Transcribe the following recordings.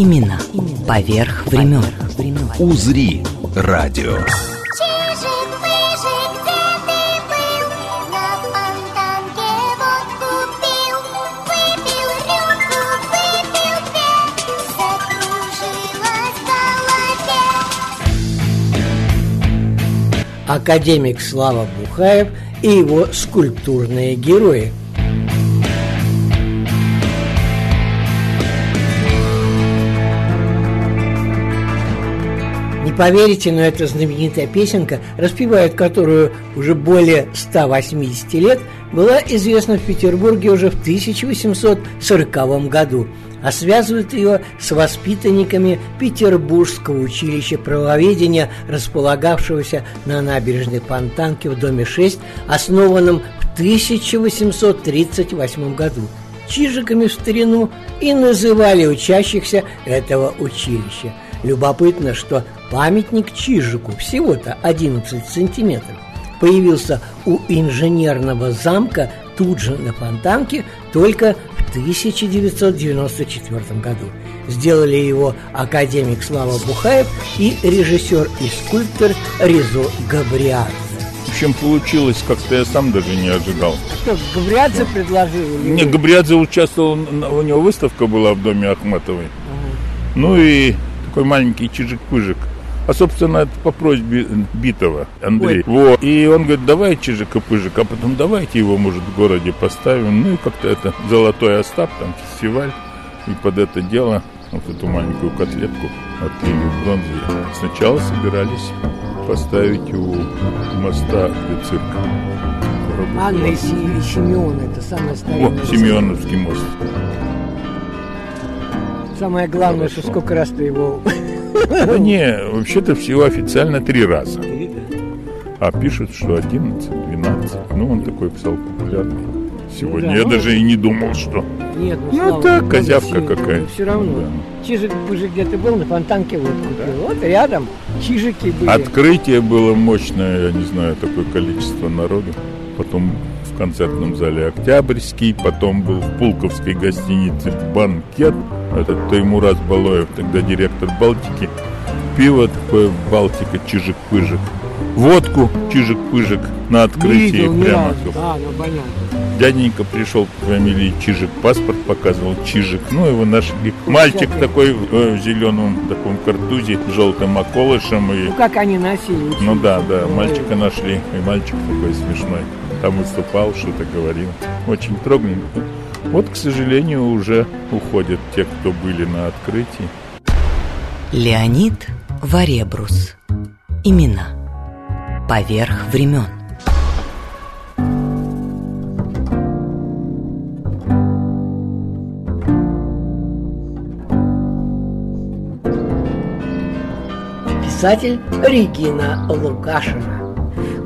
Именно поверх времен. «Узри радио». Чижик-пыжик, где ты был? На фонтанке водку пил, выпил рюмку, выпил две, закружилась в голове. академик Слава Бухаев и его скульптурные герои. Не поверите, но эта знаменитая песенка, распевает которую уже более 180 лет, была известна в Петербурге уже в 1840 году, а связывают ее с воспитанниками Петербургского училища правоведения, располагавшегося на набережной Фонтанки в доме 6, основанном в 1838 году. Чижиками в старину и называли учащихся этого училища. Любопытно, что памятник Чижику всего-то 11 сантиметров появился у инженерного замка тут же на Фонтанке только в 1994 году. Сделали его академик Слава Бухаев и режиссер и скульптор Резо Габриадзе. В общем, получилось, как-то я сам даже не ожидал. Что, Габриадзе предложил? или Не? Габриадзе участвовал, у него выставка была в доме Ахматовой. Ну и такой маленький чижик-пыжик. А, собственно, это по просьбе Битова Андрей. Вот. И он говорит, давай чижика-пыжик, а потом давайте его, может, в городе поставим. Ну и как-то это Золотой Остап, там фестиваль. И под это дело вот эту маленькую котлетку отлили в бронзе. Сначала собирались поставить у моста для цирка. Анна и Симеон, это самое О, старинное. Симеоновский мост. Самое главное, что сколько раз ты его... Да не, вообще-то всего официально три раза. А пишут, что 11, 12. Ну, он такой писал популярный. Сегодня Да, я ну, даже и не думал, что... Нет, Ну, слава так, козявка какая-то. ну, Все равно. Да. Чижик пыжик где ты был, на фонтанке вот купил. Вот рядом чижики были. Открытие было мощное, я не знаю, такое количество народу. Потом концертном зале Октябрьский, потом был в Пулковской гостинице банкет. Этот Таймураз Балоев, тогда директор Балтики. Пиво такое Балтика, чижик-пыжик. Водку чижик-пыжик на открытии Видел прямо. разу. А, ну понятно. Дяденька пришел по фамилии Чижик, паспорт показывал Чижик. Ну, его нашли. Мальчик такой э, в зеленом таком картузе, с желтым околышем. И... Ну как они носили? Ну да, да, мальчика нашли. И мальчик такой смешной. Там выступал, что-то говорил. Очень трогненько. Вот, к сожалению, уже уходят те, кто были на открытии. Леонид Варебрус. Имена поверх времен. Писатель Регина Лукашина.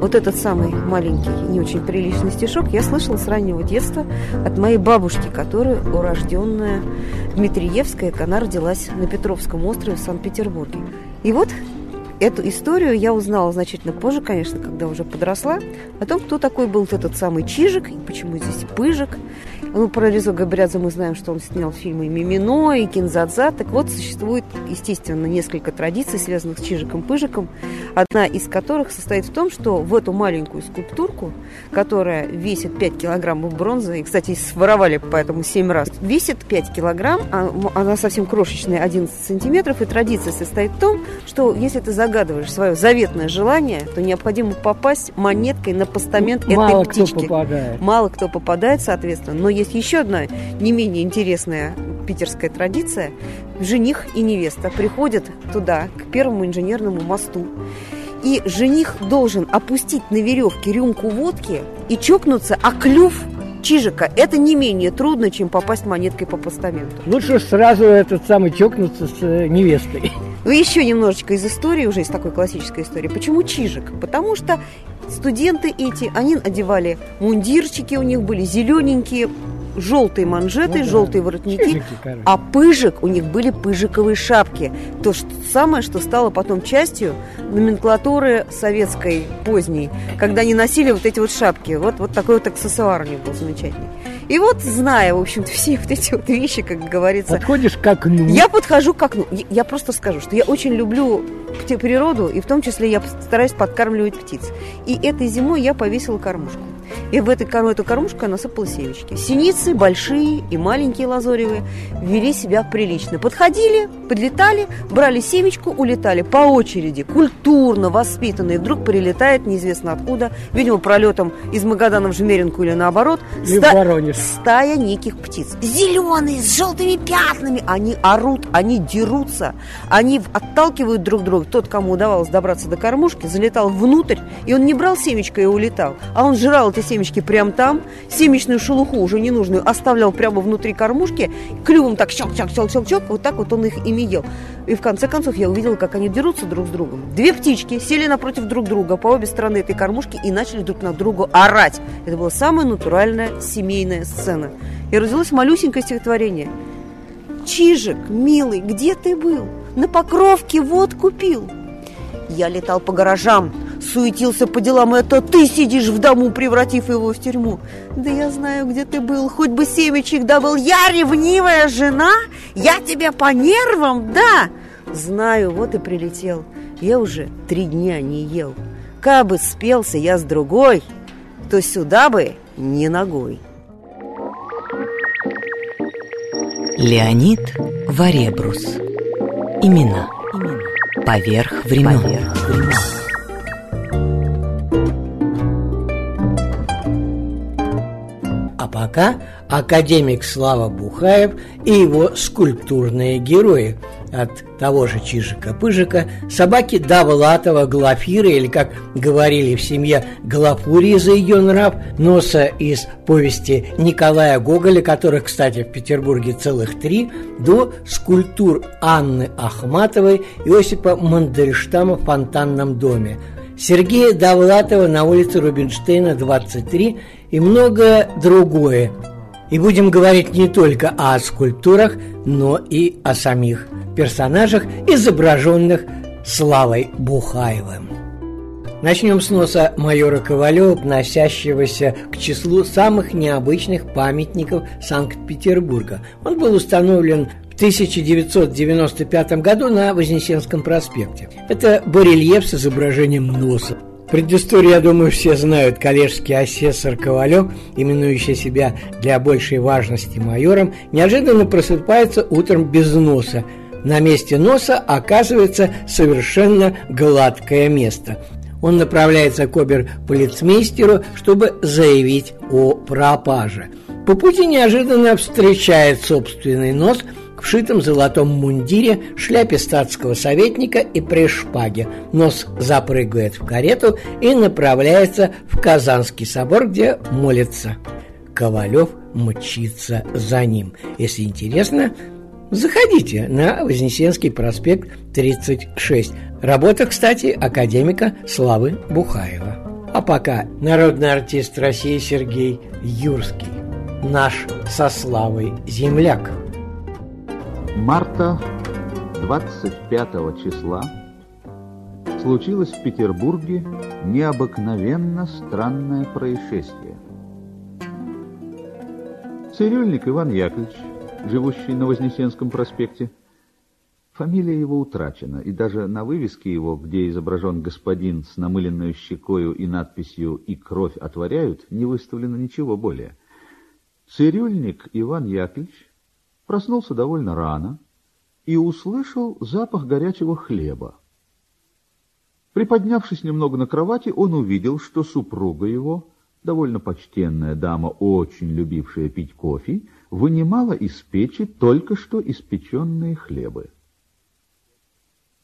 Вот этот самый маленький, не очень приличный стишок я слышала с раннего детства от моей бабушки, которая урожденная Дмитриевская, она родилась на Петровском острове в Санкт-Петербурге. И вот эту историю я узнала значительно позже, конечно, когда уже подросла, о том, кто такой был этот самый Чижик, и почему здесь Пыжик. Ну, про Резо Габриадзе мы знаем, что он снял фильмы «Мимино» и «Кинзадза». Так вот, существует, естественно, несколько традиций, связанных с Чижиком-Пыжиком, одна из которых состоит в том, что в эту маленькую скульптурку, которая весит 5 килограммов бронзы, и, кстати, своровали поэтому 7 раз, весит 5 килограмм, а она совсем крошечная, 11 сантиметров, и традиция состоит в том, что если ты загадываешь свое заветное желание, то необходимо попасть монеткой на постамент Мало этой кто птички. попадает. Мало кто попадает, соответственно, но есть еще одна не менее интересная питерская традиция. Жених и невеста приходят туда, к первому инженерному мосту. И жених должен опустить на веревке рюмку водки и чокнуться о клюв чижика. Это не менее трудно, чем попасть монеткой по постаменту. Лучше сразу этот самый чокнуться с э, невестой. Ну, еще немножечко из истории, уже из такой классической истории. Почему чижик? Потому что студенты эти, они одевали мундирчики, у них были зелененькие, желтые манжеты, Ну да. желтые воротники, короче. а пыжик, у них были пыжиковые шапки. То что самое, что стало потом частью номенклатуры советской поздней, когда они носили вот эти вот шапки. Вот, вот такой вот аксессуар у них был замечательный. И вот, зная, в общем-то, все вот эти вот вещи, как говорится, Подходишь к окну. я подхожу к окну. Я- просто скажу, что я очень люблю природу, и в том числе я стараюсь подкармливать птиц. И этой зимой я повесила кормушку. И в этой, эту кормушку я насыпала семечки. Синицы, большие и маленькие лазоревые, вели себя прилично. Подходили, подлетали, брали семечку, улетали по очереди, культурно, воспитанные. Вдруг прилетает неизвестно откуда, видимо, пролетом из Магадана в Жмеринку или наоборот, Или ста- Воронеж. стая неких птиц. Зеленые, с желтыми пятнами. Они орут, они дерутся, они отталкивают друг друга. Тот, кому удавалось добраться до кормушки, залетал внутрь, и он не брал семечко и улетал, а он жрал эти семечки прямо там, семечную шелуху уже ненужную оставлял прямо внутри кормушки, клювом так щелк-щелк-щелк-щелк, вот так вот он их ими ел. И в конце концов я увидела, как они дерутся друг с другом. Две птички сели напротив друг друга по обе стороны этой кормушки и начали друг на друга орать. Это была самая натуральная семейная сцена. И родилось малюсенькое стихотворение. Чижик, милый, где ты был? На покровке вот купил. Я летал по гаражам, суетился по делам, это ты сидишь в дому, превратив его в тюрьму. Да я знаю, где ты был, хоть бы семечек добыл. Я ревнивая жена? Я тебя по нервам, да? Знаю, вот и прилетел. Я уже три дня не ел. Кабы спелся я с другой, то сюда бы не ногой. Леонид Варебрус. Имена. Поверх времен. А пока академик Слава Бухаев и его скульптурные герои от того же Чижика-Пыжика, собаки Давлатова, Глафира, или, как говорили в семье, Глафурии за ее нрав, носа из повести Николая Гоголя, которых, кстати, в Петербурге целых три, до скульптур Анны Ахматовой и Осипа Мандельштама в фонтанном доме, Сергея Довлатова на улице Рубинштейна, 23 и многое другое. И будем говорить не только о скульптурах, но и о самих персонажах, изображенных Славой Бухаевым. Начнем с носа майора Ковалева, относящегося к числу самых необычных памятников Санкт-Петербурга. Он был установлен 1995 году на Вознесенском проспекте. Это барельеф с изображением носа. Предысторию, я думаю, все знают. Коллежский асессор Ковалев, именующий себя для большей важности майором, неожиданно просыпается утром без носа. На месте носа оказывается совершенно гладкое место. Он направляется к обер-полицмейстеру, чтобы заявить о пропаже. По пути неожиданно встречает собственный нос шитом золотом мундире, шляпе статского советника и при шпаге. Нос запрыгивает в карету и направляется в Казанский собор, где молится. Ковалев мчится за ним. Если интересно, заходите на Вознесенский проспект 36. Работа, кстати, академика Славы Бухаева. А пока народный артист России Сергей Юрский, наш со Славой земляк. Марта 25 числа случилось в Петербурге необыкновенно странное происшествие. Цирюльник Иван Яковлевич, живущий на Вознесенском проспекте, фамилия его утрачена, и даже на вывеске его, где изображен господин с намыленной щекою и надписью «И кровь отворяют», не выставлено ничего более. Цирюльник Иван Яковлевич проснулся довольно рано и услышал запах горячего хлеба. Приподнявшись немного на кровати, он увидел, что супруга его, довольно почтенная дама, очень любившая пить кофе, вынимала из печи только что испеченные хлебы.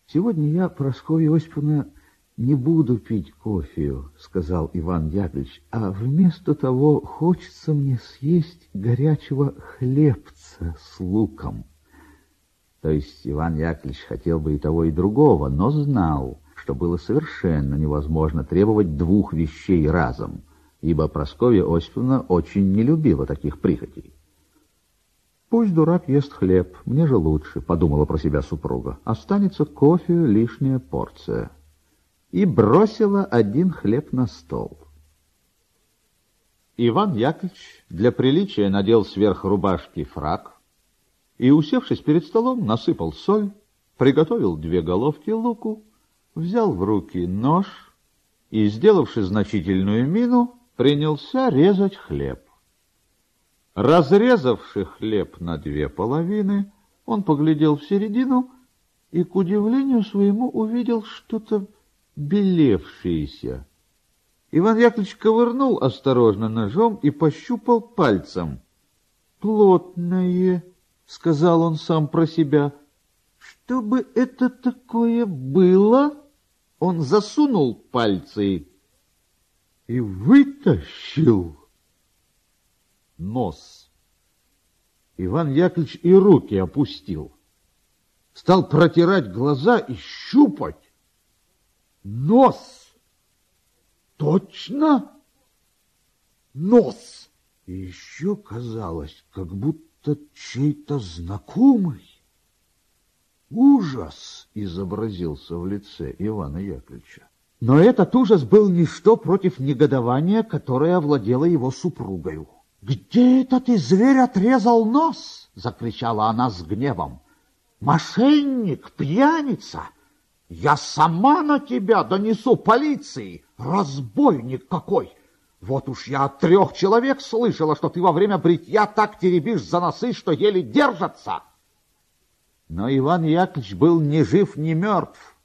«Сегодня я, Прасковья Осиповна, не буду пить кофе», — сказал Иван Яковлевич, «а вместо того хочется мне съесть горячего хлебца с луком». То есть Иван Яковлевич хотел бы и того, и другого, но знал, что было совершенно невозможно требовать двух вещей разом, ибо Прасковья Осиповна очень не любила таких прихотей. «Пусть дурак ест хлеб, мне же лучше», — подумала про себя супруга. «Останется кофе лишняя порция». И бросила один хлеб на стол. Иван Яковлевич для приличия надел сверх рубашки фрак и, усевшись перед столом, насыпал соль, приготовил две головки луку, взял в руки нож и, сделавши значительную мину, принялся резать хлеб. Разрезавши хлеб на две половины, он поглядел в середину и, к удивлению своему, увидел что-то белевшееся. Иван Яковлевич ковырнул осторожно ножом и пощупал пальцем. «Плотное», — сказал он сам про себя. «Что бы это такое было?» Он засунул пальцы и вытащил нос. Иван Яковлевич и руки опустил. Стал протирать глаза и щупать. Нос! Точно? Нос! И еще казалось, как будто чей-то знакомый. Ужас изобразился в лице Ивана Яковлевича. Но этот ужас был ничто против негодования, которое овладело его супругою. «Где это ты, зверь, отрезал нос?» — закричала она с гневом. «Мошенник, пьяница! Я сама на тебя донесу полиции! Разбойник какой! Вот уж я от трех человек слышала, что ты во время бритья так теребишь за носы, что еле держатся!» Но Иван Яковлевич был ни жив, ни мертв.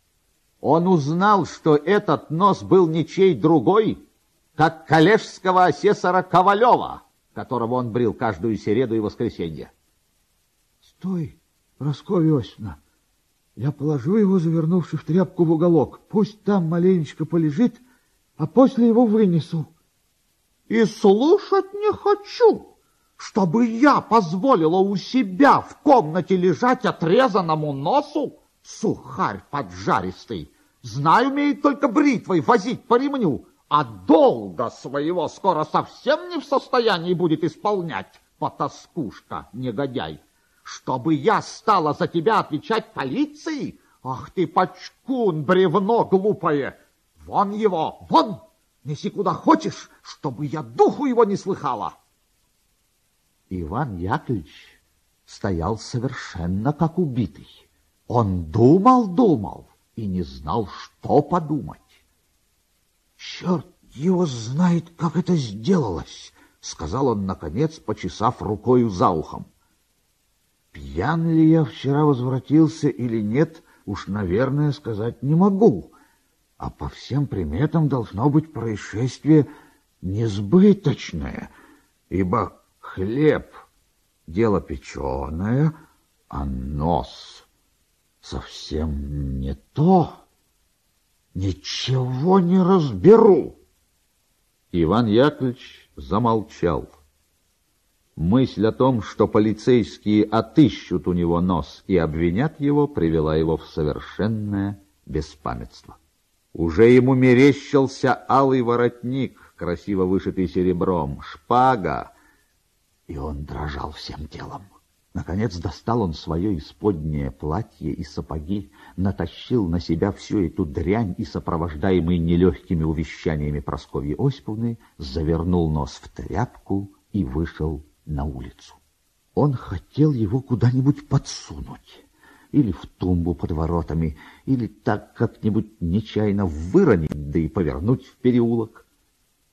Он узнал, что этот нос был ничей другой, как коллежского асессора Ковалева которого он брил каждую середу и воскресенье. — Стой, Прасковья Осиповна, я положу его, завернувши в тряпку в уголок. Пусть там маленечко полежит, а после его вынесу. — И слушать не хочу, чтобы я позволила у себя в комнате лежать отрезанному носу, сухарь поджаристый. Знаю, умеет только бритвой возить по ремню, а долга своего скоро совсем не в состоянии будет исполнять, потаскушка, негодяй. Чтобы я стала за тебя отвечать полиции? Ах ты, пачкун, бревно глупое! Вон его, вон! Неси куда хочешь, чтобы я духу его не слыхала. Иван Яковлевич стоял совершенно как убитый. Он думал-думал и не знал, что подумать. Черт его знает, как это сделалось, сказал он, наконец, почесав рукою за ухом. Пьян ли я вчера возвратился или нет, уж, наверное, сказать не могу. А по всем приметам должно быть происшествие несбыточное, ибо хлеб — дело печеное, а нос совсем не то. Ничего не разберу. Иван Яковлевич замолчал. Мысль о том, что полицейские отыщут у него нос и обвинят его, привела его в совершенное беспамятство. Уже ему мерещился алый воротник, красиво вышитый серебром, шпага, и он дрожал всем телом. Наконец достал он свое исподнее платье и сапоги, натащил на себя всю эту дрянь и, сопровождаемый нелегкими увещаниями Прасковьи Осиповны, завернул нос в тряпку и вышел на улицу. Он хотел его куда-нибудь подсунуть, или в тумбу под воротами, или так как-нибудь нечаянно выронить, да и повернуть в переулок.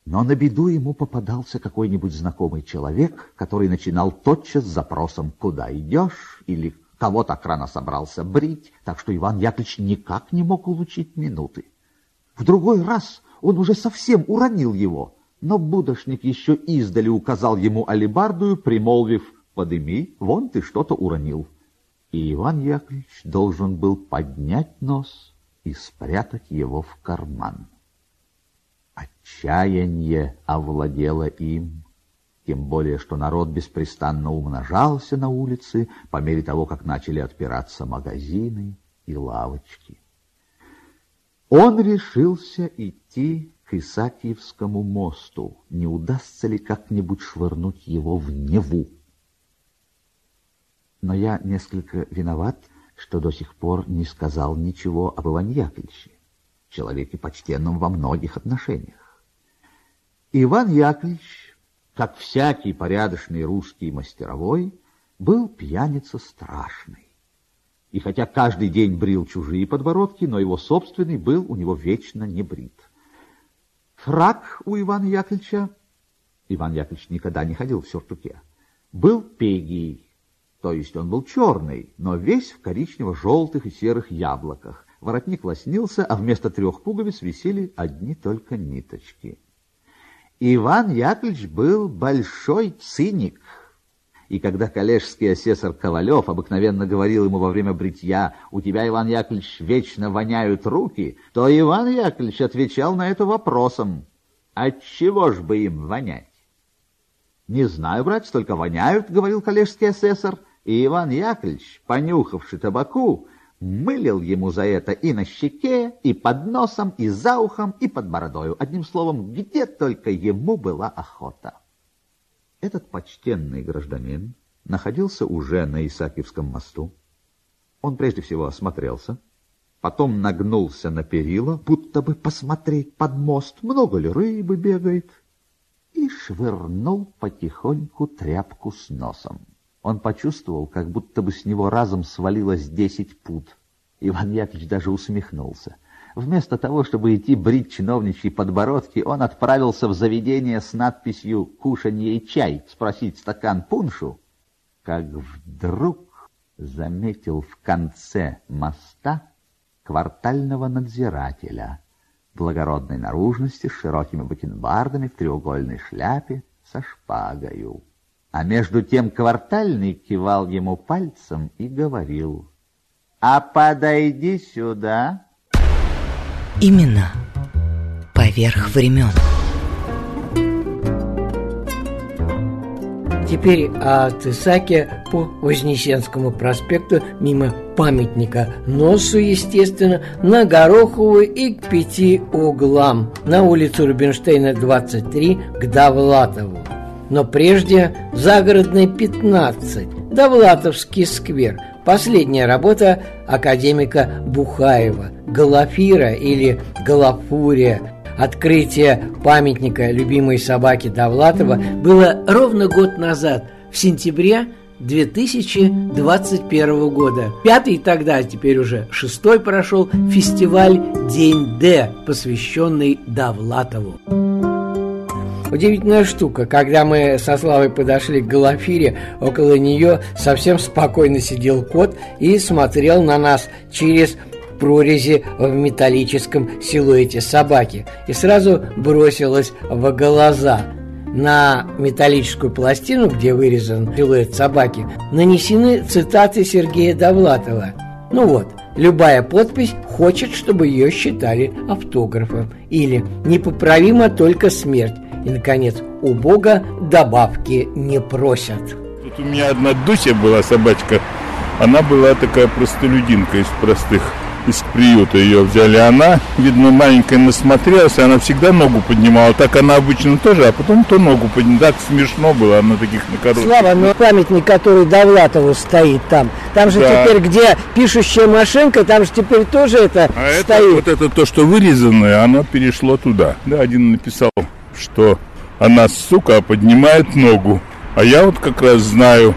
Но на беду ему попадался какой-нибудь знакомый человек, который начинал тотчас с запросом «Куда идешь?» или «Кого так рано собрался брить?» Так что Иван Яковлевич никак не мог улучить минуты. В другой раз он уже совсем уронил его, но будошник еще издали указал ему алибардую, примолвив «Подыми, вон ты что-то уронил». И Иван Яковлевич должен был поднять нос и спрятать его в карман. Отчаяние овладело им. Тем более, что народ беспрестанно умножался на улице по мере того, как начали отпираться магазины и лавочки. Он решился идти к мосту. Не удастся ли как-нибудь швырнуть его в Неву? Но я несколько виноват, что до сих пор не сказал ничего об Иване Яковлевиче, человеке почтенном во многих отношениях. Иван Яковлевич, как всякий порядочный русский мастеровой, был пьяница страшный. И хотя каждый день брил чужие подбородки, но его собственный был у него вечно не брит. Фрак у Ивана Яковлевича, Иван Яковлевич никогда не ходил в сюртуке, был пегий, то есть он был черный, но весь в коричнево-желтых и серых яблоках. Воротник лоснился, а вместо трех пуговиц висели одни только ниточки. Иван Яковлевич был большой циник, и когда коллежский асессор Ковалев обыкновенно говорил ему во время бритья «У тебя, Иван Яковлевич, вечно воняют руки», то Иван Яковлевич отвечал на это вопросом «Отчего ж бы им вонять?» «Не знаю, братец, только воняют», — говорил коллежский асессор, и Иван Яковлевич, понюхавший табаку, мылил ему за это и на щеке, и под носом, и за ухом, и под бородою. Одним словом, где только ему была охота. Этот почтенный гражданин находился уже на Исаакиевском мосту. Он прежде всего осмотрелся, потом нагнулся на перила, будто бы посмотреть под мост, много ли рыбы бегает, и швырнул потихоньку тряпку с носом. Он почувствовал, как будто бы с него разом свалилось десять пут. Иван Яковлевич даже усмехнулся. Вместо того, чтобы идти брить чиновничьи подбородки, он отправился в заведение с надписью «Кушанье и чай» спросить стакан пуншу, как вдруг заметил в конце моста квартального надзирателя благородной наружности с широкими бакенбардами в треугольной шляпе со шпагою. А между тем квартальный кивал ему пальцем и говорил «А подойди сюда». Имена поверх времен. Теперь от Исаки по Вознесенскому проспекту мимо памятника Носу, естественно, на Гороховую и к пяти углам, на улицу Рубинштейна, 23, к Довлатову. Но прежде загородный 15, Довлатовский сквер – Последняя работа академика Бухаева «Галафира» или «Галафурия» Открытие памятника любимой собаки Довлатова было ровно год назад, в сентябре 2021 года. Пятый тогда, а теперь уже шестой прошел фестиваль «День Д», посвященный Довлатову. Удивительная штука, когда мы со Славой подошли к Галафире, около нее совсем спокойно сидел кот и смотрел на нас через прорези в металлическом силуэте собаки и сразу бросилась в глаза. На металлическую пластину, где вырезан силуэт собаки, нанесены цитаты Сергея Довлатова. Ну вот, любая подпись хочет, чтобы ее считали автографом. Или «Непоправима только смерть». И, наконец, у Бога добавки не просят. Тут у меня одна Дуся была собачка. Она была такая простолюдинка из простых. Из приюта ее взяли. Она, видно, маленькая насмотрелась, она всегда ногу поднимала. Так она обычно тоже, а потом то ногу поднимала. Так смешно было, она таких на коротких. Слава, но памятник, который Довлатову стоит там, там же Да. теперь, где пишущая машинка, там же теперь тоже это А это, стоит. вот это то, что вырезанное, оно перешло туда. Да, один написал, что она, сука, поднимает ногу. А я вот как раз знаю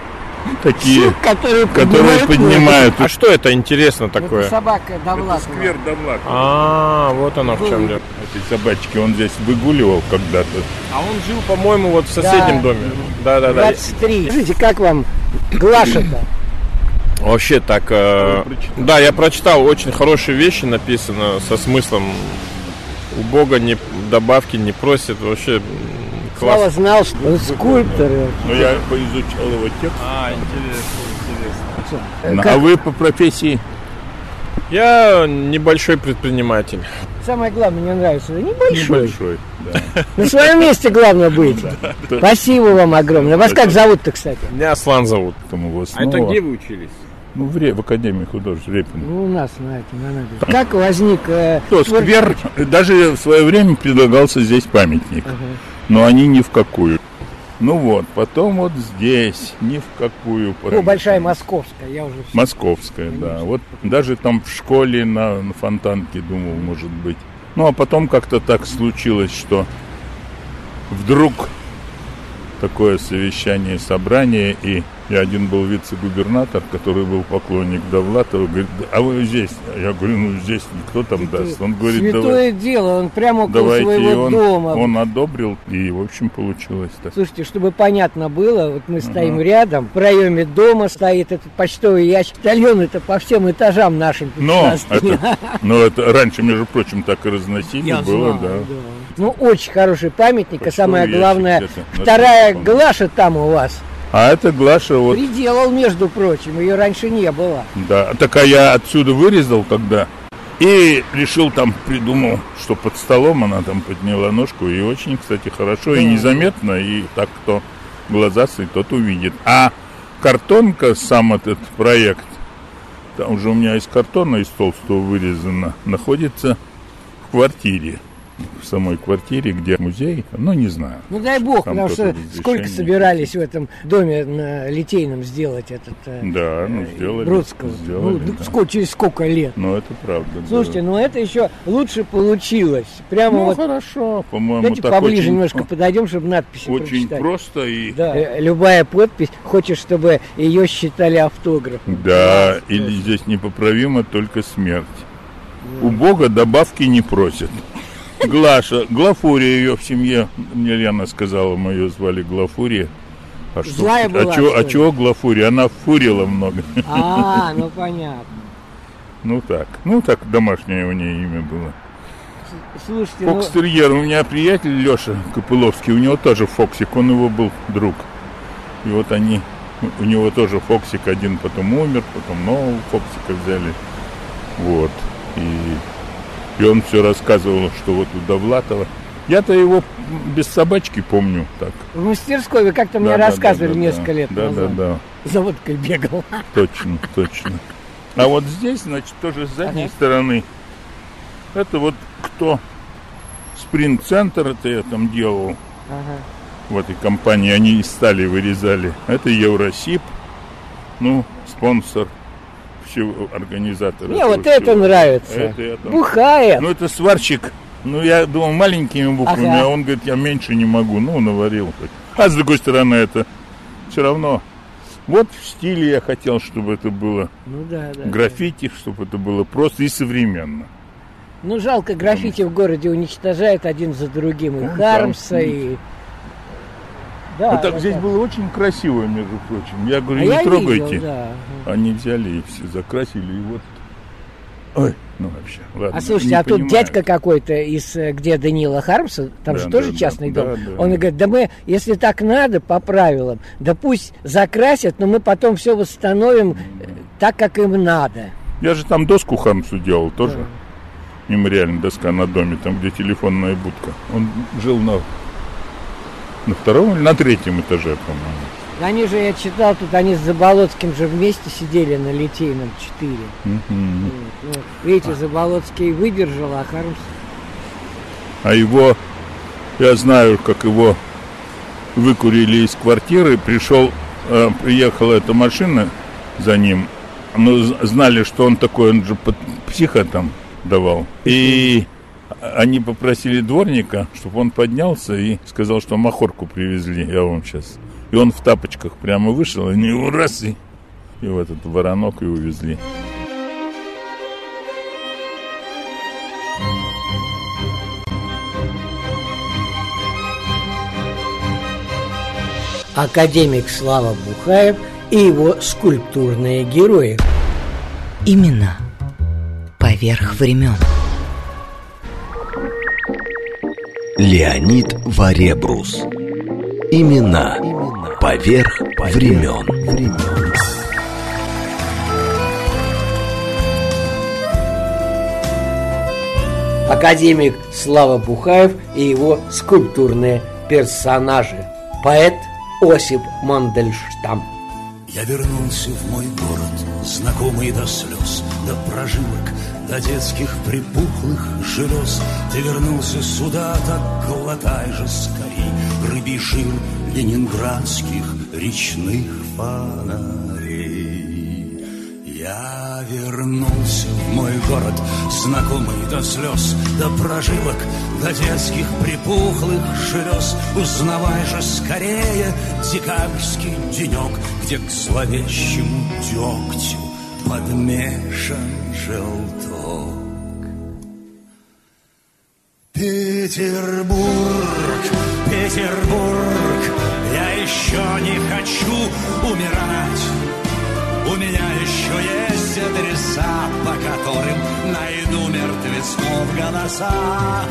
такие, которые которые поднимают поднимают. А что это интересно такое? Это собака Довлатова. Сквер Довлатова. А, вот оно в чем дело. Этой собачки он здесь выгуливал когда-то. А он жил, по-моему, вот в соседнем Да. доме. Да, да, да. 23. Скажите, как вам Глаша-то? Вообще так. э, да, я прочитал очень хорошие вещи написано со смыслом. У Бога не добавки не просит. Вообще м, Слава класс. знал, что он скульптор. Но я поизучал его текст. А, интересно, интересно. А вы по профессии? Я небольшой предприниматель. Самое главное, мне нравится, небольшой. Небольшой, да. На своем месте главное быть. Спасибо вам огромное. Вас как зовут-то, кстати? Меня Аслан зовут. А это где вы учились? Ну, в, Ре- в Академии художеств Репина. Ну, у нас на этом, на набережной. Как возник... э, твор- сквер, даже в свое время предлагался здесь памятник, но они ни в какую. Ну вот, потом вот здесь, ни в какую. Ну. Большая Московская, я уже... всё- Московская, да. Вот даже там в школе на, на фонтанке думал, может быть. Ну, а потом как-то так случилось, что вдруг такое совещание, собрание, и я один был вице-губернатор, который был поклонник Довлатова, говорит, а вы здесь? Я говорю, ну здесь никто там даст. Он говорит, Святое давай, дело, он прямо около давайте. И своего он, дома. он одобрил, и, в общем, получилось так. Слушайте, чтобы понятно было, вот мы стоим рядом, в проеме дома стоит этот почтовый ящик. Почтальон это по всем этажам нашим. Но это, но это раньше, между прочим, так и разносили, Я было, знаю, да. Ну, очень хороший памятник, а Почтовый самое ящик главное, вторая. Глаша там у вас. А это Глаша вот, Приделал, между прочим, ее раньше не было. да. Так а я отсюда вырезал когда и решил там, придумал, что под столом она там подняла ножку. И очень, кстати, хорошо и незаметно. И так, кто глазастый, тот увидит. А картонка, сам этот проект, там уже у меня из картона, из толстого вырезано, находится в квартире. В самой квартире, где музей, ну, не знаю. Ну дай бог, Там потому что сколько собирались в этом доме на Литейном сделать этот э, Да, ну, сделали. Бродского. Сделали, ну, да. сколько, через сколько лет. Ну, это правда. да. Слушайте, ну это еще лучше получилось. Прямо Ну, вот хорошо, по-моему, давайте так поближе очень, немножко подойдем, чтобы надписи очень прочитать. просто и... Да. Э, Любая подпись, хочешь, чтобы ее считали автографом. Да, или здесь непоправимо только смерть. У Бога добавки не просят. Глаша, Глафурия ее в семье, мне Лена сказала, мы ее звали Глафурия. А что, Злая была, а чего, что а чего Глафурия? Она фурила много. А, ну понятно. Ну так, ну так домашнее у нее имя было. Слушайте, ну, Фокстерьер. У меня приятель Леша Копыловский, у него тоже Фоксик, он его был друг. И вот они, у него тоже Фоксик один потом умер, потом нового Фоксика взяли. Вот. И, и он все рассказывал, что вот у Довлатова. Я-то его без собачки помню так. в мастерской вы как-то мне Да, да, рассказывали да, да, несколько да. лет Да, назад. да, да. За водкой бегал. Точно, точно. А вот здесь, значит, тоже с задней стороны. Это вот кто Спринг-центр это я там делал Ага. в этой компании. Они из стали вырезали. Это Евросип, ну, спонсор всего организатора. Мне вот это всего. нравится. Это там- Бухает. Ну, это сварщик. Ну, я думал маленькими буквами, Ага. а он говорит, я меньше не могу. Ну, наварил. А с другой стороны, это все равно. Вот в стиле я хотел, чтобы это было Ну да, да. граффити, чтобы это было просто и современно. Ну жалко, граффити в городе уничтожают один за другим. И Ну, Хармса, да. и... Да, вот так вот здесь было очень красиво, между прочим. Я говорю, А не я трогайте. видел, да. Они взяли и все закрасили, и вот. Ой, ну вообще. Ладно, А слушайте, а тут понимаю. дядька какой-то из э, где Данила Хармса, там Да, же тоже да, частный да, дом. да, да. Он и говорит, да мы, если так надо, по правилам, да пусть закрасят, но мы потом все восстановим э, так, как им надо. Я же там доску Хамсу делал тоже. Мемориальная доска на доме, там где телефонная будка. Он жил на, на втором или на третьем этаже, по-моему. Они же, я читал, тут они с Заболоцким же вместе сидели на Литейном 4. Мгм. Вот, ну, видите, Заболоцкий выдержал, а Хармс... А его, я знаю, как его выкурили из квартиры, пришел, э, приехала эта машина за ним, но з- знали, что он такой, он же под психа там давал. И они попросили дворника, чтобы он поднялся и сказал, что махорку привезли, я вам сейчас. И он в тапочках прямо вышел, они его раз и, и в этот воронок и увезли. Академик Слава Бухаев и его скульптурные герои. Имена поверх времен. Леонид Варебрус. Имена поверх времен. академик Слава Бухаев и его скульптурные персонажи. Поэт Осип Мандельштам. Я вернулся в мой город, знакомый до слез, до прожилок, до детских припухлых желез. Ты вернулся сюда, так глотай же скорей рыбий жир ленинградских речных фонарей. Я вернулся в мой город, знакомый до слез, до прожилок, до детских припухлых желез. Узнавай же скорее декабрьский денек, где к зловещему дегтю подмешан желток. Петербург, Петербург, я еще не хочу умирать. У меня еще есть адреса, по которым найду мертвецов голоса.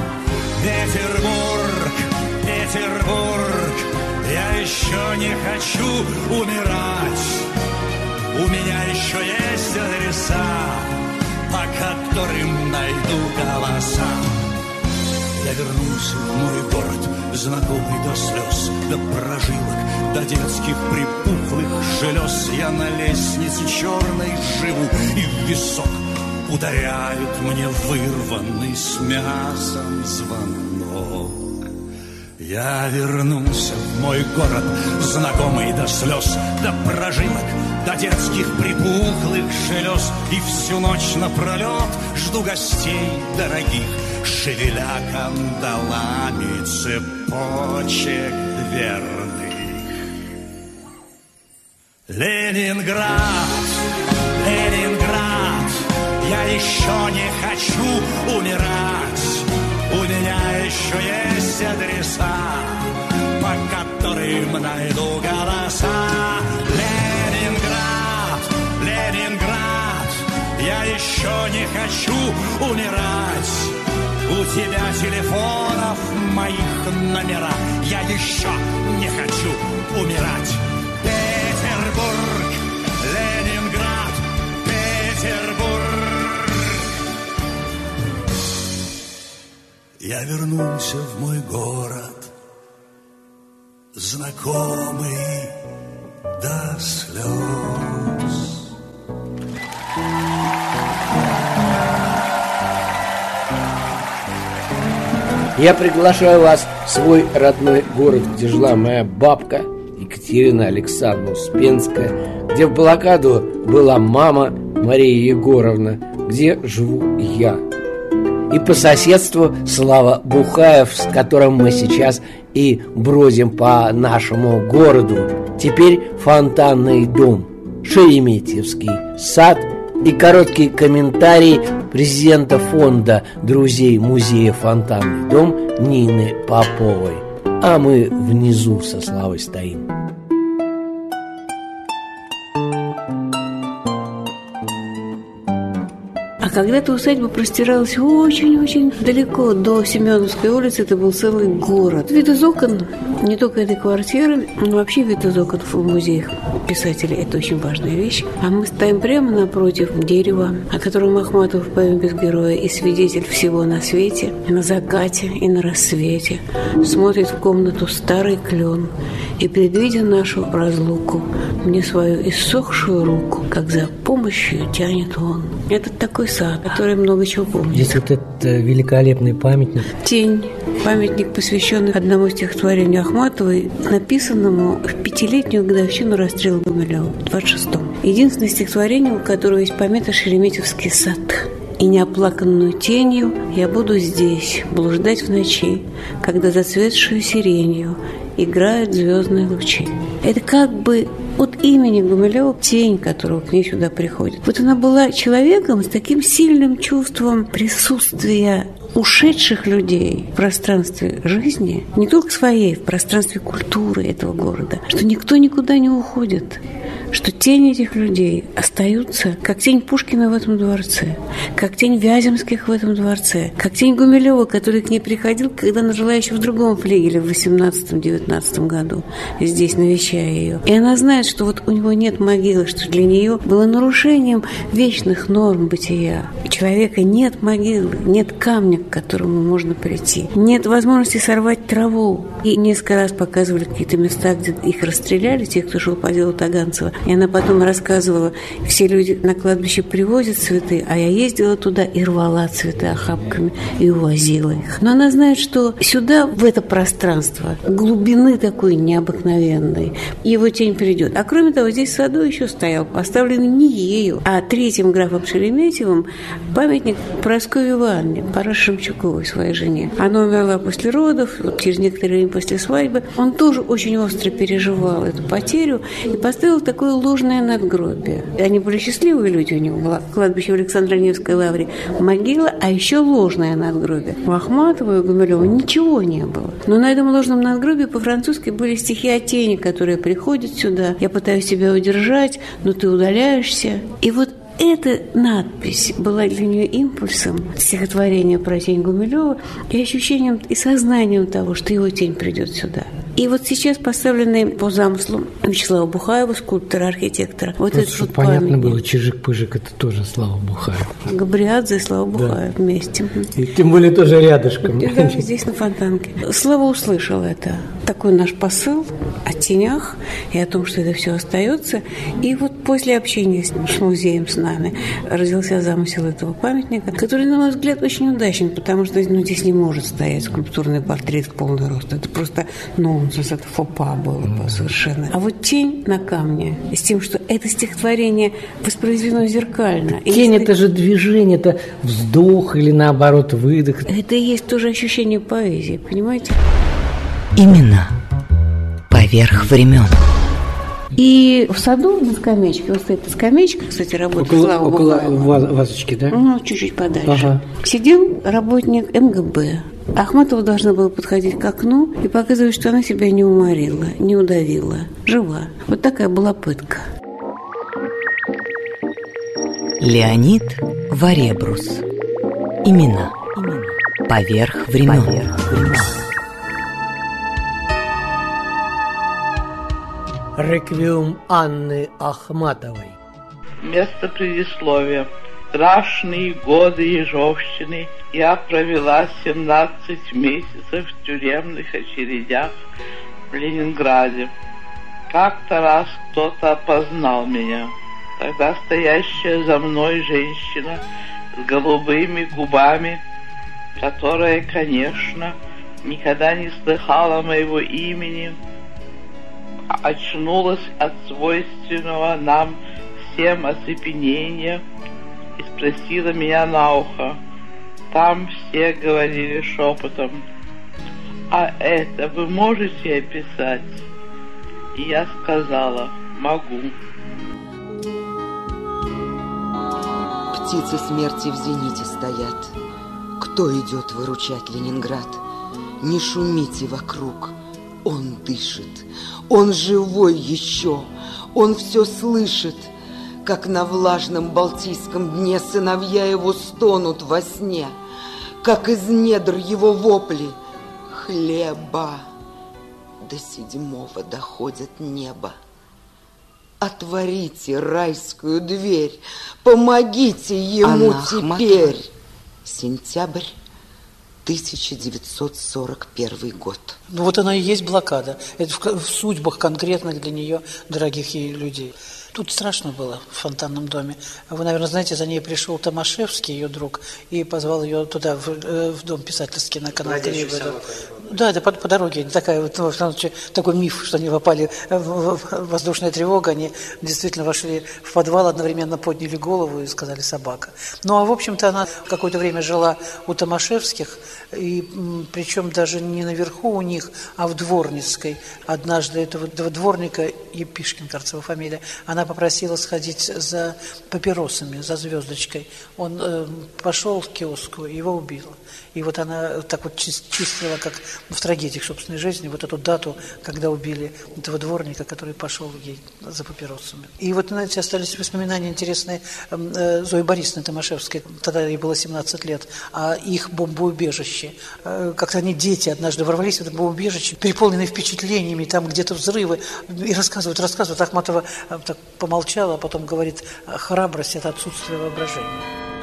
Петербург, Петербург, я еще не хочу умирать. У меня еще есть адреса, по которым найду голоса. Я вернулся в мой город, знакомый до слез, до прожилок, до детских припухлых желез. Я на лестнице черной живу, и в висок ударяет мне вырванный с мясом звонок. Я вернулся в мой город, знакомый до слез, до прожилок, до детских припухлых желез. И всю ночь напролет жду гостей дорогих, шевеля кандалами цепочек дверных. Ленинград, Ленинград, я еще не хочу умирать. У меня еще есть адреса, по которым найду голоса. Я еще не хочу умирать. У тебя телефонов моих номера, я еще не хочу умирать. Петербург, Ленинград, Петербург. Я вернулся в мой город, знакомый до слез. Я приглашаю вас в свой родной город, где жила моя бабка Екатерина Александровна Успенская, где в блокаду была мама Мария Егоровна, где живу я. И по соседству Слава Бухаев, с которым мы сейчас и бродим по нашему городу. Теперь фонтанный дом, Шереметьевский сад и короткий комментарий президента фонда друзей музея «Фонтанный дом» Нины Поповой. А мы внизу со Славой стоим. А когда-то усадьба простиралась очень-очень далеко до Семеновской улицы. Это был целый город. Вид из окон, не только этой квартиры, но вообще вид из окон в музеях писателей – это очень важная вещь. А мы стоим прямо напротив дерева, о котором Ахматов в поэме «Без героя» и свидетель всего на свете, на закате, и на рассвете. Смотрит в комнату старый клен и, предвидя нашу разлуку, мне свою иссохшую руку, как за помощью тянет он. Это такой сад, который много чего помнит. Здесь вот этот э, великолепный памятник. Тень. Памятник, посвященный одному стихотворению Ахматовой, написанному в пятилетнюю годовщину расстрела Гумилева, в 26-м. Единственное стихотворение, у которого есть помета «Шереметьевский сад». И неоплаканную тенью я буду здесь блуждать в ночи, когда зацветшую сиренью играют звездные лучи. Это как бы от имени Гумилева тень, которая к ней сюда приходит. Вот она была человеком с таким сильным чувством присутствия ушедших людей в пространстве жизни, не только своей, в пространстве культуры этого города, что никто никуда не уходит, что тени этих людей остаются, как тень Пушкина в этом дворце, как тень Вяземских в этом дворце, как тень Гумилева, который к ней приходил, когда она жила еще в другом флигеле в 18-19 году, здесь навещая ее. И она знает, что вот у него нет могилы, что для нее было нарушением вечных норм бытия. У человека нет могилы, нет камня, к которому можно прийти, нет возможности сорвать траву. И несколько раз показывали какие-то места, где их расстреляли, тех, кто шел по делу Таганцева. И она потом рассказывала, все люди на кладбище привозят цветы, а я ездила туда и рвала цветы охапками и увозила их. Но она знает, что сюда, в это пространство, глубины такой необыкновенной, его тень придет. А кроме того, здесь в саду еще стоял, поставленный не ею, а третьим графом Шереметьевым памятник Прасковье Ивановне, Пара Шемчуковой, своей жене. Она умерла после родов, вот через некоторое время после свадьбы. Он тоже очень остро переживал эту потерю и поставил такое ложное надгробие. Они были счастливые люди, у него была кладбище в Александра Невской лавре, могила, а еще ложное надгробие. У Ахматова и Гумилева ничего не было. Но на этом ложном надгробии по-французски были стихи о тени, которые приходят сюда. Я пытаюсь тебя удержать, но ты удаляешься. И вот эта надпись была для нее импульсом стихотворения про тень Гумилева и ощущением и сознанием того, что его тень придет сюда. И вот сейчас поставленный по замыслу Вячеслава Бухаева, скульптора, архитектора, вот Просто, этот чтобы вот понятно памятник. было, Чижик-Пыжик это тоже Слава Бухаев. Габриадзе и Слава Бухаев вместе. И тем более тоже рядышком. И да, здесь на Фонтанке. Слава услышал это. Такой наш посыл о тенях и о том, что это все остается. И вот после общения с, с музеем с нами родился замысел этого памятника, который, на мой взгляд, очень удачен, потому что ну, здесь не может стоять скульптурный портрет в полный рост. Это просто нонсенс, это фопа было бы совершенно. А вот тень на камне с тем, что это стихотворение воспроизведено зеркально. И Тень это же движение, это вздох или наоборот выдох. это и есть тоже ощущение поэзии, понимаете? Имена поверх времен. И в саду на скамеечке, вот стоит эта скамеечка, кстати, работает Около, Слава около Бухаева. ва- вазочки, да? Ну, чуть-чуть подальше. Ага. Сидел работник МГБ. Ахматова должна была подходить к окну и показывать, что она себя не уморила, не удавила, жива. Вот такая была пытка. Леонид Варебрус. Имена. Поверх времен. Реквиум Анны Ахматовой. Место предисловия. Страшные годы Ежовщины я провела 17 месяцев в тюремных очередях в Ленинграде. Как-то раз кто-то опознал меня. Тогда стоящая за мной женщина с голубыми губами, которая, конечно, никогда не слыхала моего имени, очнулась от свойственного нам всем оцепенения и спросила меня на ухо. Там все говорили шепотом. А это вы можете описать? И я сказала, могу. Птицы смерти в зените стоят. Кто идет выручать Ленинград? Не шумите вокруг. Он дышит. Он живой еще. Он все слышит. Как на влажном Балтийском дне сыновья его стонут во сне. Как из недр его вопли. Хлеба. До седьмого доходит небо. Отворите райскую дверь, помогите ему Анна Ахматова. теперь. Сентябрь 1941 год. Ну вот она и есть блокада. Это в, в судьбах конкретных для нее, дорогих ей людей. Тут страшно было в фонтанном доме. Вы, наверное, знаете, за ней пришел Томашевский, ее друг, и позвал ее туда, в, э, в дом писательский на канал собака. Да, да, по, по дороге. Такая вот, ну, в случае, такой миф, что они попали в, воздушная тревога, они действительно вошли в подвал, одновременно подняли голову и сказали «собака». Ну, а в общем-то она какое-то время жила у Томашевских, и причем даже не наверху у них, а в Дворницкой. Однажды этого дворника, Епишкин, кажется, его фамилия, она попросила сходить за папиросами, за звездочкой. Он э, пошел в киоску, его убило. И вот она так вот чистила, как в трагедиях собственной жизни, вот эту дату, когда убили этого дворника, который пошел ей за папиросами. И вот, знаете, остались воспоминания интересные эм, э, Зои Борисовны Томашевской, тогда ей было 17 лет, о их бомбоубежище. Э, как-то они, дети, однажды ворвались в это бомбоубежище, переполненные впечатлениями, там где-то взрывы, и рассказывают, рассказывают. Ахматова э, так помолчала, а потом говорит, храбрость – это отсутствие воображения.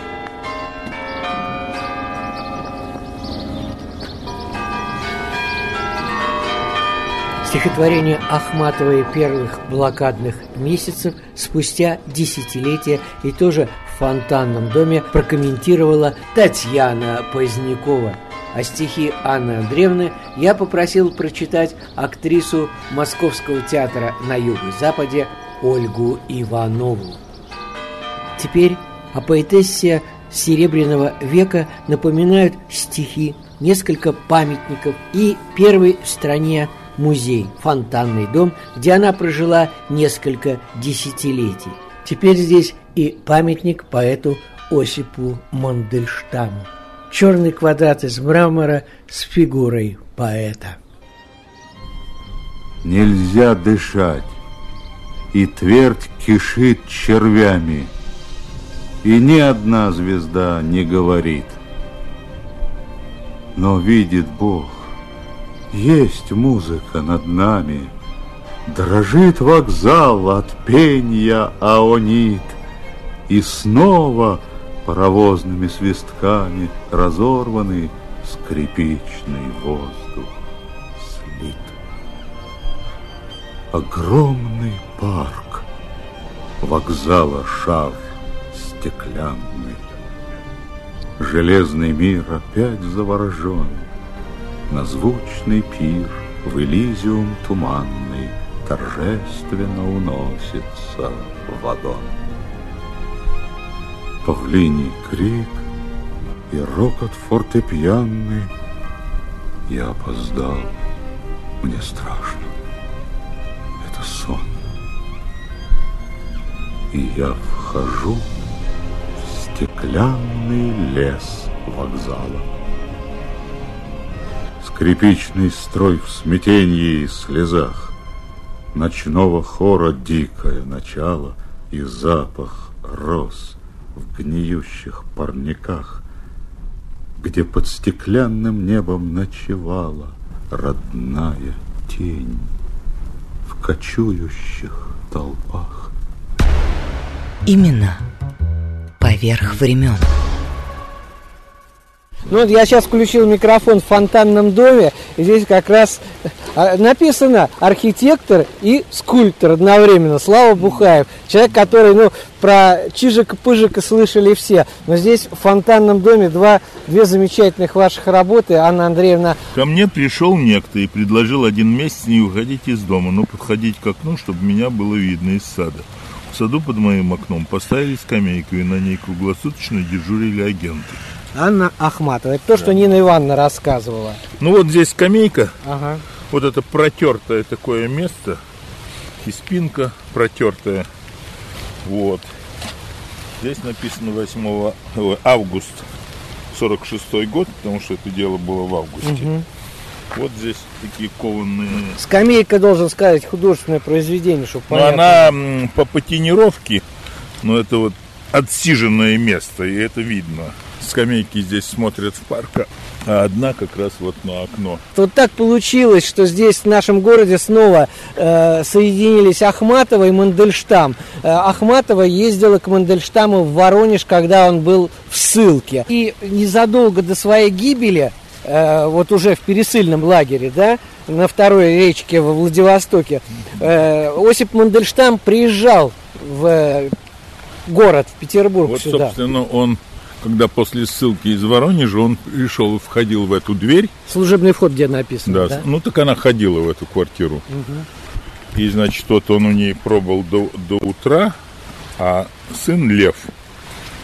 Стихотворение Ахматовой первых блокадных месяцев спустя десятилетия и тоже в фонтанном доме прокомментировала Татьяна Позднякова. А стихи Анны Андреевны я попросил прочитать актрису Московского театра на юго-западе Ольгу Иванову. Теперь о поэтессе Серебряного века напоминают стихи, несколько памятников и первый в стране музей, фонтанный дом, где она прожила несколько десятилетий. Теперь здесь и памятник поэту Осипу Мандельштаму. Черный квадрат из мрамора с фигурой поэта. Нельзя дышать, и твердь кишит червями, и ни одна звезда не говорит. Но видит Бог, есть музыка над нами, Дрожит вокзал от пенья аонит, И снова паровозными свистками Разорванный скрипичный воздух слит. Огромный парк, вокзала шар стеклянный, Железный мир опять заворожен — на звучный пир в Элизиум туманный Торжественно уносится вагон. Павлиний крик и рокот фортепианный Я опоздал, мне страшно, это сон. И я вхожу в стеклянный лес вокзала. Скрипичный строй в смятении и слезах, Ночного хора дикое начало И запах роз в гниющих парниках, Где под стеклянным небом ночевала Родная тень в кочующих толпах. Именно поверх времен. Ну вот я сейчас включил микрофон в фонтанном доме, и здесь как раз а, написано архитектор и скульптор одновременно, Слава Бухаев. Человек, который, ну, про Чижика-Пыжика слышали все. Но здесь в фонтанном доме два, две замечательных ваших работы, Анна Андреевна. Ко мне пришел некто и предложил один месяц не уходить из дома, но подходить к окну, чтобы меня было видно из сада. В саду под моим окном поставили скамейку, и на ней круглосуточно дежурили агенты. Анна Ахматова. Это то, что Нина Ивановна рассказывала. Ну вот здесь скамейка. Ага. Вот это протертое такое место. И спинка протертая. Вот. Здесь написано 8 август 46 год, потому что это дело было в августе. Угу. Вот здесь такие кованые... Скамейка, должен сказать, художественное произведение, чтобы Ну, она по патинировке, но это вот отсиженное место, и это видно скамейки здесь смотрят в парк, а одна как раз вот на окно. Вот так получилось, что здесь в нашем городе снова э, соединились Ахматова и Мандельштам. Э, Ахматова ездила к Мандельштаму в Воронеж, когда он был в ссылке. И незадолго до своей гибели, э, вот уже в пересыльном лагере, да, на второй речке во Владивостоке, э, Осип Мандельштам приезжал в город, в Петербург вот, сюда. собственно, он когда после ссылки из Воронежа он пришел и входил в эту дверь. Служебный вход, где написано, да? да? Ну, так она ходила в эту квартиру. Угу. И, значит, вот он у ней пробыл до, до утра, а сын Лев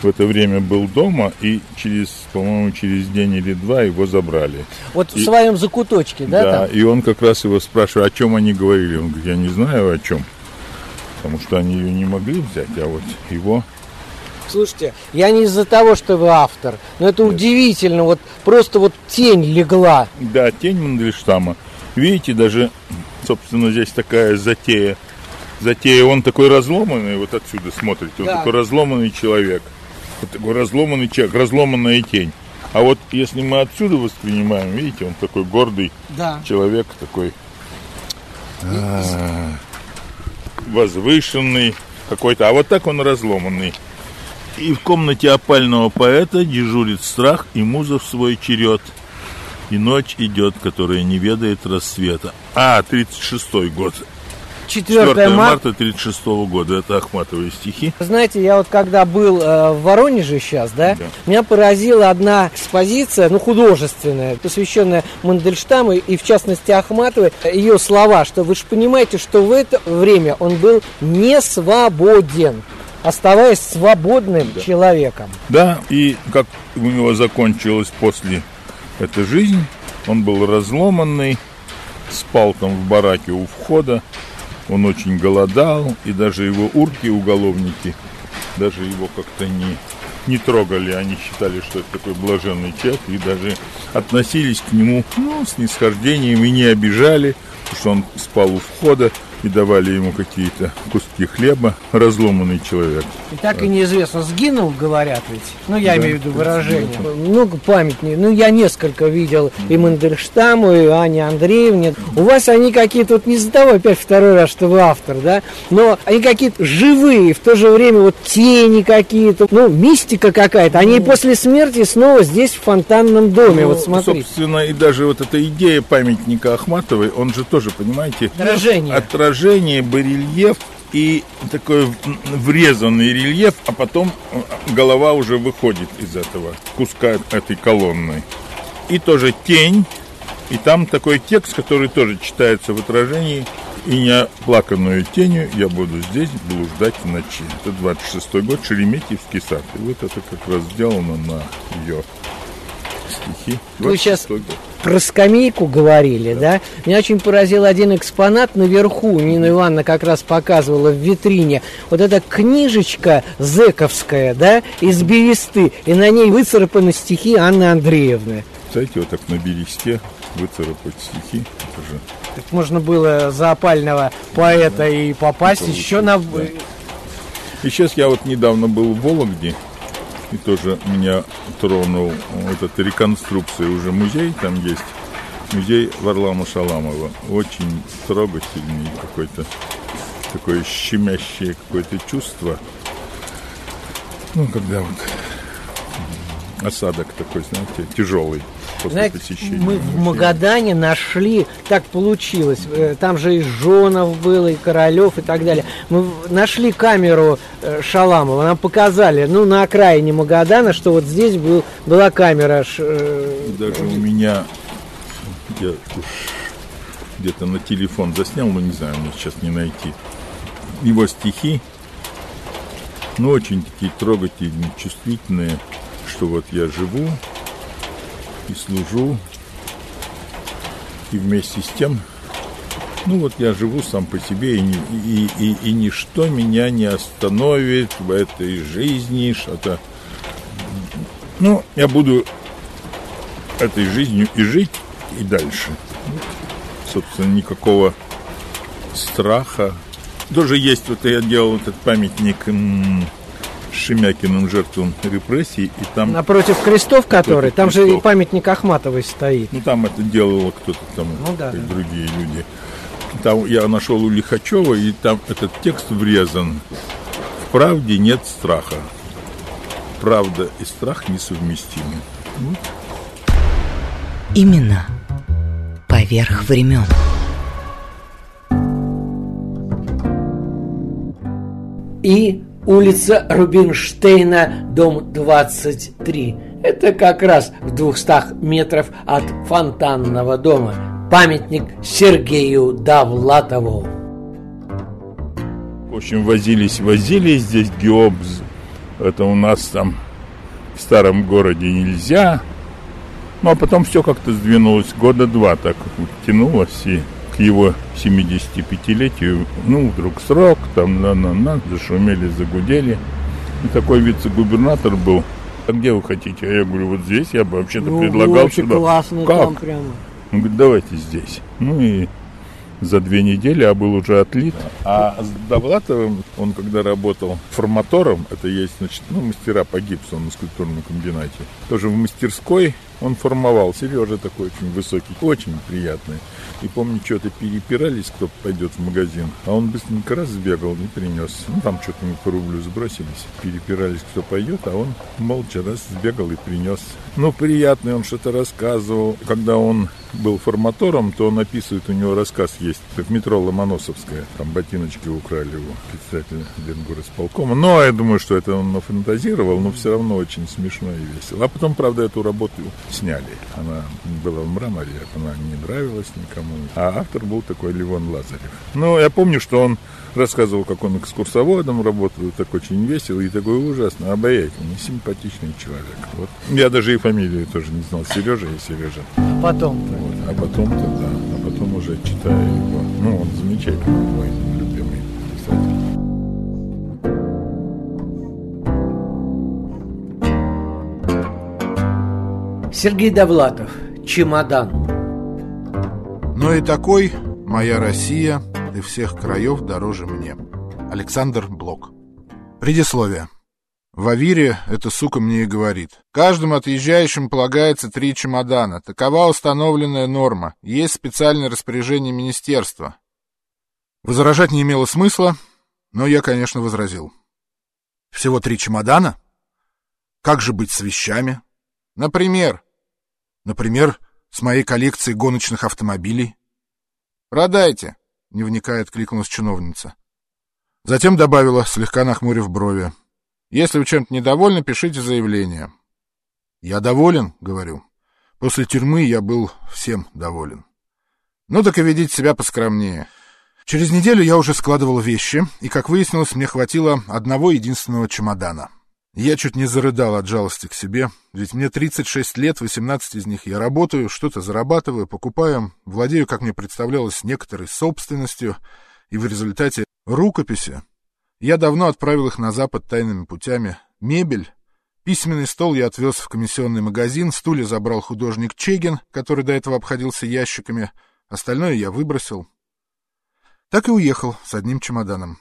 в это время был дома, и через, по-моему, через день или два его забрали. Вот и, в своем закуточке, да? Да, там? и он как раз его спрашивает, о чем они говорили. Он говорит, я не знаю о чем. потому что они ее не могли взять, а вот его Слушайте, я не из-за того, что вы автор, но это удивительно, вот просто вот тень легла. Да, тень Мандельштама. Видите, даже, собственно, здесь такая затея. Затея, он такой разломанный, вот отсюда смотрите, он Да. такой разломанный человек. Вот такой разломанный человек, разломанная тень. А вот если мы отсюда воспринимаем, видите, он такой гордый Да. человек, такой возвышенный какой-то. А вот так он разломанный. И в комнате опального поэта дежурит страх и муза в свой черед. И ночь идет, которая не ведает рассвета. А, 36-й год. 4 4 марта. марта 36 года. Это Ахматовые стихи. Знаете, я вот когда был э, в Воронеже сейчас, да, меня поразила одна экспозиция, ну, художественная, посвященная Мандельштаму и, в частности, Ахматовой, ее слова, что вы же понимаете, что в это время он был не свободен, оставаясь свободным человеком. Да, и как у него закончилась после эта жизнь, он был разломанный, спал там в бараке у входа, он очень голодал, и даже его урки, уголовники, даже его как-то не, не трогали, они считали, что это такой блаженный человек, и даже относились к нему ну, с нисхождением и не обижали, потому что он спал у входа, и давали ему какие-то куски хлеба, разломанный человек. И так и неизвестно, сгинул, говорят ведь. Ну, я Да, имею в виду выражение. принципе, Много памятников. Ну, я несколько видел и Мандельштаму, и Ане Андреевне. У вас они какие-то, вот не того, опять второй раз, что вы автор, да, но они какие-то живые, в то же время вот тени какие-то, ну, мистика какая-то. Они и после смерти снова здесь, в фонтанном доме, Ну, вот смотрите. Собственно, и даже вот эта идея памятника Ахматовой, он же тоже, понимаете, Отражение. Отражение, барельеф и такой врезанный рельеф, а потом э, голова уже выходит из этого куска этой колонны. И тоже тень, и там такой текст, который тоже читается в отражении. И неоплаканную тенью я буду здесь блуждать в ночи. Это 26 год, Шереметьевский сад. И вот это как раз сделано на ее стихи. Вы сейчас 26-й год. про скамейку говорили, да. Меня очень поразил один экспонат наверху. Нина Ивановна как раз показывала в витрине. Вот эта книжечка зековская, да, из бересты. И на ней выцарапаны стихи Анны Андреевны. Знаете, вот так на бересте выцарапать стихи. Это же Так можно было за опального поэта и попасть еще на... да. И сейчас я вот недавно был в Вологде, и тоже меня тронул вот эта реконструкция уже музей, там есть музей Варлама Шаламова. Очень трогательный какой-то, такое щемящее какое-то чувство. Ну, когда вот осадок такой, знаете, тяжелый после Знаете, посещения. мы в. Магадане нашли, так получилось, э, там же и Жонов был, и Королев, и так далее. Мы нашли камеру э, Шаламова, нам показали, ну, на окраине Магадана, что вот здесь был, была камера. э, Даже у меня, я уж где-то на телефон заснял, но не знаю, мне сейчас не найти. Его стихи, ну, очень такие трогательные, чувствительные, что вот я живу и служу, и вместе с тем, ну вот я живу сам по себе, и, и, и, и ничто меня не остановит в этой жизни, что-то... Ну, я буду этой жизнью и жить, и дальше. Собственно, никакого страха. Тоже есть, вот я делал этот памятник Шемякиным жертвам репрессий, и там... Напротив крестов, который, Напротив там же и крестов. памятник Ахматовой стоит. Ну, там это делало кто-то там, Ну да, и да. другие люди. Там я нашел у Лихачева, и там этот текст врезан. В правде нет страха. Правда и страх несовместимы. Вот. Именно поверх времен. И улица Рубинштейна, дом 23. Это как раз в 200 метров от фонтанного дома. Памятник Сергею Давлатову. В общем, возились, возились здесь геобз. Это у нас там в старом городе нельзя. Ну, а потом все как-то сдвинулось. Года два так тянулось. И к его 75-летию, ну, вдруг срок, там, на-на-на, зашумели, загудели. И такой вице-губернатор был. А где вы хотите? А я говорю, вот здесь я бы вообще-то Ну, предлагал очень сюда. классно как? там прямо. Он говорит, давайте здесь. Ну и за две недели, а был уже отлит. А с Довлатовым, он когда работал форматором, это есть, значит, ну, мастера по гипсу на скульптурном комбинате, тоже в мастерской он формовал. Сережа такой очень высокий, очень приятный. И помню, что-то перепирались, кто пойдет в магазин. А он быстренько раз сбегал и принес. Ну, там что-то мы по рублю сбросились. Перепирались, кто пойдет, а он молча раз сбегал и принес. Ну, приятный, он что-то рассказывал. Когда он был форматором, то он описывает, у него рассказ есть. В метро Ломоносовская. Там ботиночки украли его, председателя Ленгорисполкома. Но я думаю, что это он нафантазировал, но все равно очень смешно и весело. А потом, правда, эту работу сняли. Она была в мраморе, она не нравилась никому. А автор был такой Левон Лазарев. Ну, я помню, что он рассказывал, как он экскурсоводом работал, так очень весело и такой ужасно обаятельный, симпатичный человек. Вот. Я даже и фамилию тоже не знал. Сережа и Сережа. А потом? Вот. А потом-то, да, а потом уже читаю его. Ну, он замечательный мой Сергей Довлатов. Чемодан. Но и такой моя Россия и всех краев дороже мне. Александр Блок. Предисловие. В Авире эта сука мне и говорит. Каждому отъезжающим полагается три чемодана. Такова установленная норма. Есть специальное распоряжение министерства. Возражать не имело смысла, но я, конечно, возразил. Всего три чемодана? Как же быть с вещами? Например, например, с моей коллекцией гоночных автомобилей. Продайте, не вникая, откликнулась чиновница. Затем добавила, слегка нахмурив брови. Если вы чем-то недовольны, пишите заявление. Я доволен, говорю. После тюрьмы я был всем доволен. Ну так и ведите себя поскромнее. Через неделю я уже складывал вещи, и, как выяснилось, мне хватило одного единственного чемодана. Я чуть не зарыдал от жалости к себе, ведь мне 36 лет, 18 из них я работаю, что-то зарабатываю, покупаю, владею, как мне представлялось, некоторой собственностью, и в результате рукописи я давно отправил их на Запад тайными путями. Мебель, письменный стол я отвез в комиссионный магазин, стулья забрал художник Чегин, который до этого обходился ящиками, остальное я выбросил. Так и уехал с одним чемоданом.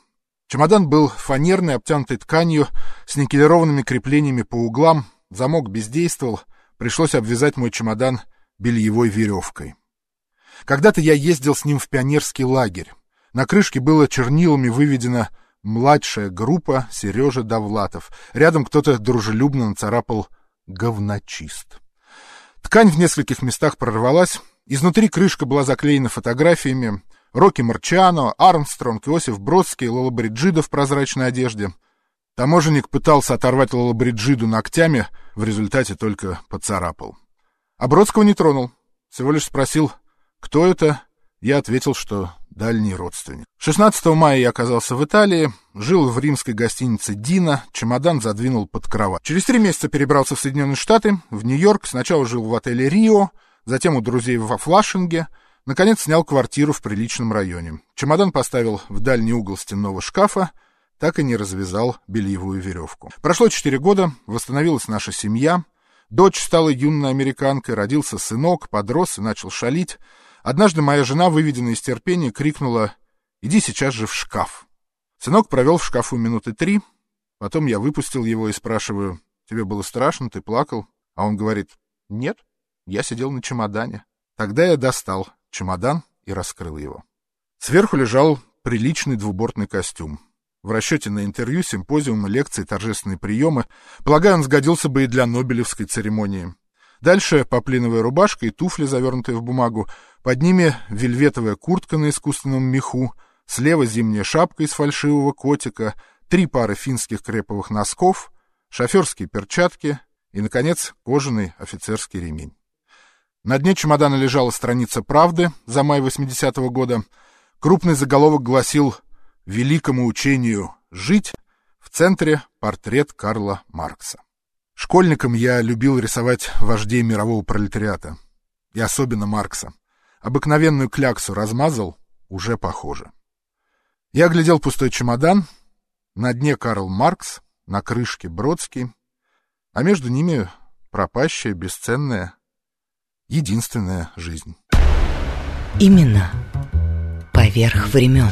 Чемодан был фанерный, обтянутый тканью, с никелированными креплениями по углам, замок бездействовал, пришлось обвязать мой чемодан бельевой веревкой. Когда-то я ездил с ним в пионерский лагерь. На крышке было чернилами выведено «Младшая группа Сережа Довлатов». Рядом кто-то дружелюбно нацарапал «Говночист». Ткань в нескольких местах прорвалась, изнутри крышка была заклеена фотографиями Рокки Марчано, Армстронг, Иосиф Бродский, Лола Бриджида в прозрачной одежде. Таможенник пытался оторвать Лола Бриджиду ногтями, в результате только поцарапал. А Бродского не тронул, всего лишь спросил, кто это. Я ответил, что дальний родственник. 16 мая я оказался в Италии, жил в римской гостинице «Дина», чемодан задвинул под кровать. Через три месяца перебрался в Соединенные Штаты, в Нью-Йорк, сначала жил в отеле «Рио», затем у друзей во Флашинге, наконец снял квартиру в приличном районе. Чемодан поставил в дальний угол стенного шкафа, так и не развязал бельевую веревку. Прошло четыре года, восстановилась наша семья, дочь стала юной американкой, родился сынок, подрос и начал шалить. Однажды моя жена, выведенная из терпения, крикнула «Иди сейчас же в шкаф». Сынок провел в шкафу минуты три, потом я выпустил его и спрашиваю «Тебе было страшно, ты плакал?» А он говорит «Нет, я сидел на чемодане». Тогда я достал чемодан и раскрыл его. Сверху лежал приличный двубортный костюм. В расчете на интервью, симпозиумы, лекции, торжественные приемы. Полагаю, он сгодился бы и для Нобелевской церемонии. Дальше поплиновая рубашка и туфли, завернутые в бумагу. Под ними вельветовая куртка на искусственном меху. Слева зимняя шапка из фальшивого котика. Три пары финских креповых носков. Шоферские перчатки. И, наконец, кожаный офицерский ремень. На дне чемодана лежала страница «Правды» за май 80-го года. Крупный заголовок гласил «Великому учению жить» в центре портрет Карла Маркса. Школьником я любил рисовать вождей мирового пролетариата. И особенно Маркса. обыкновенную кляксу размазал, уже похоже. Я глядел пустой чемодан, на дне Карл Маркс, на крышке Бродский, а между ними пропащая, бесценная, единственная жизнь. Именно поверх времен.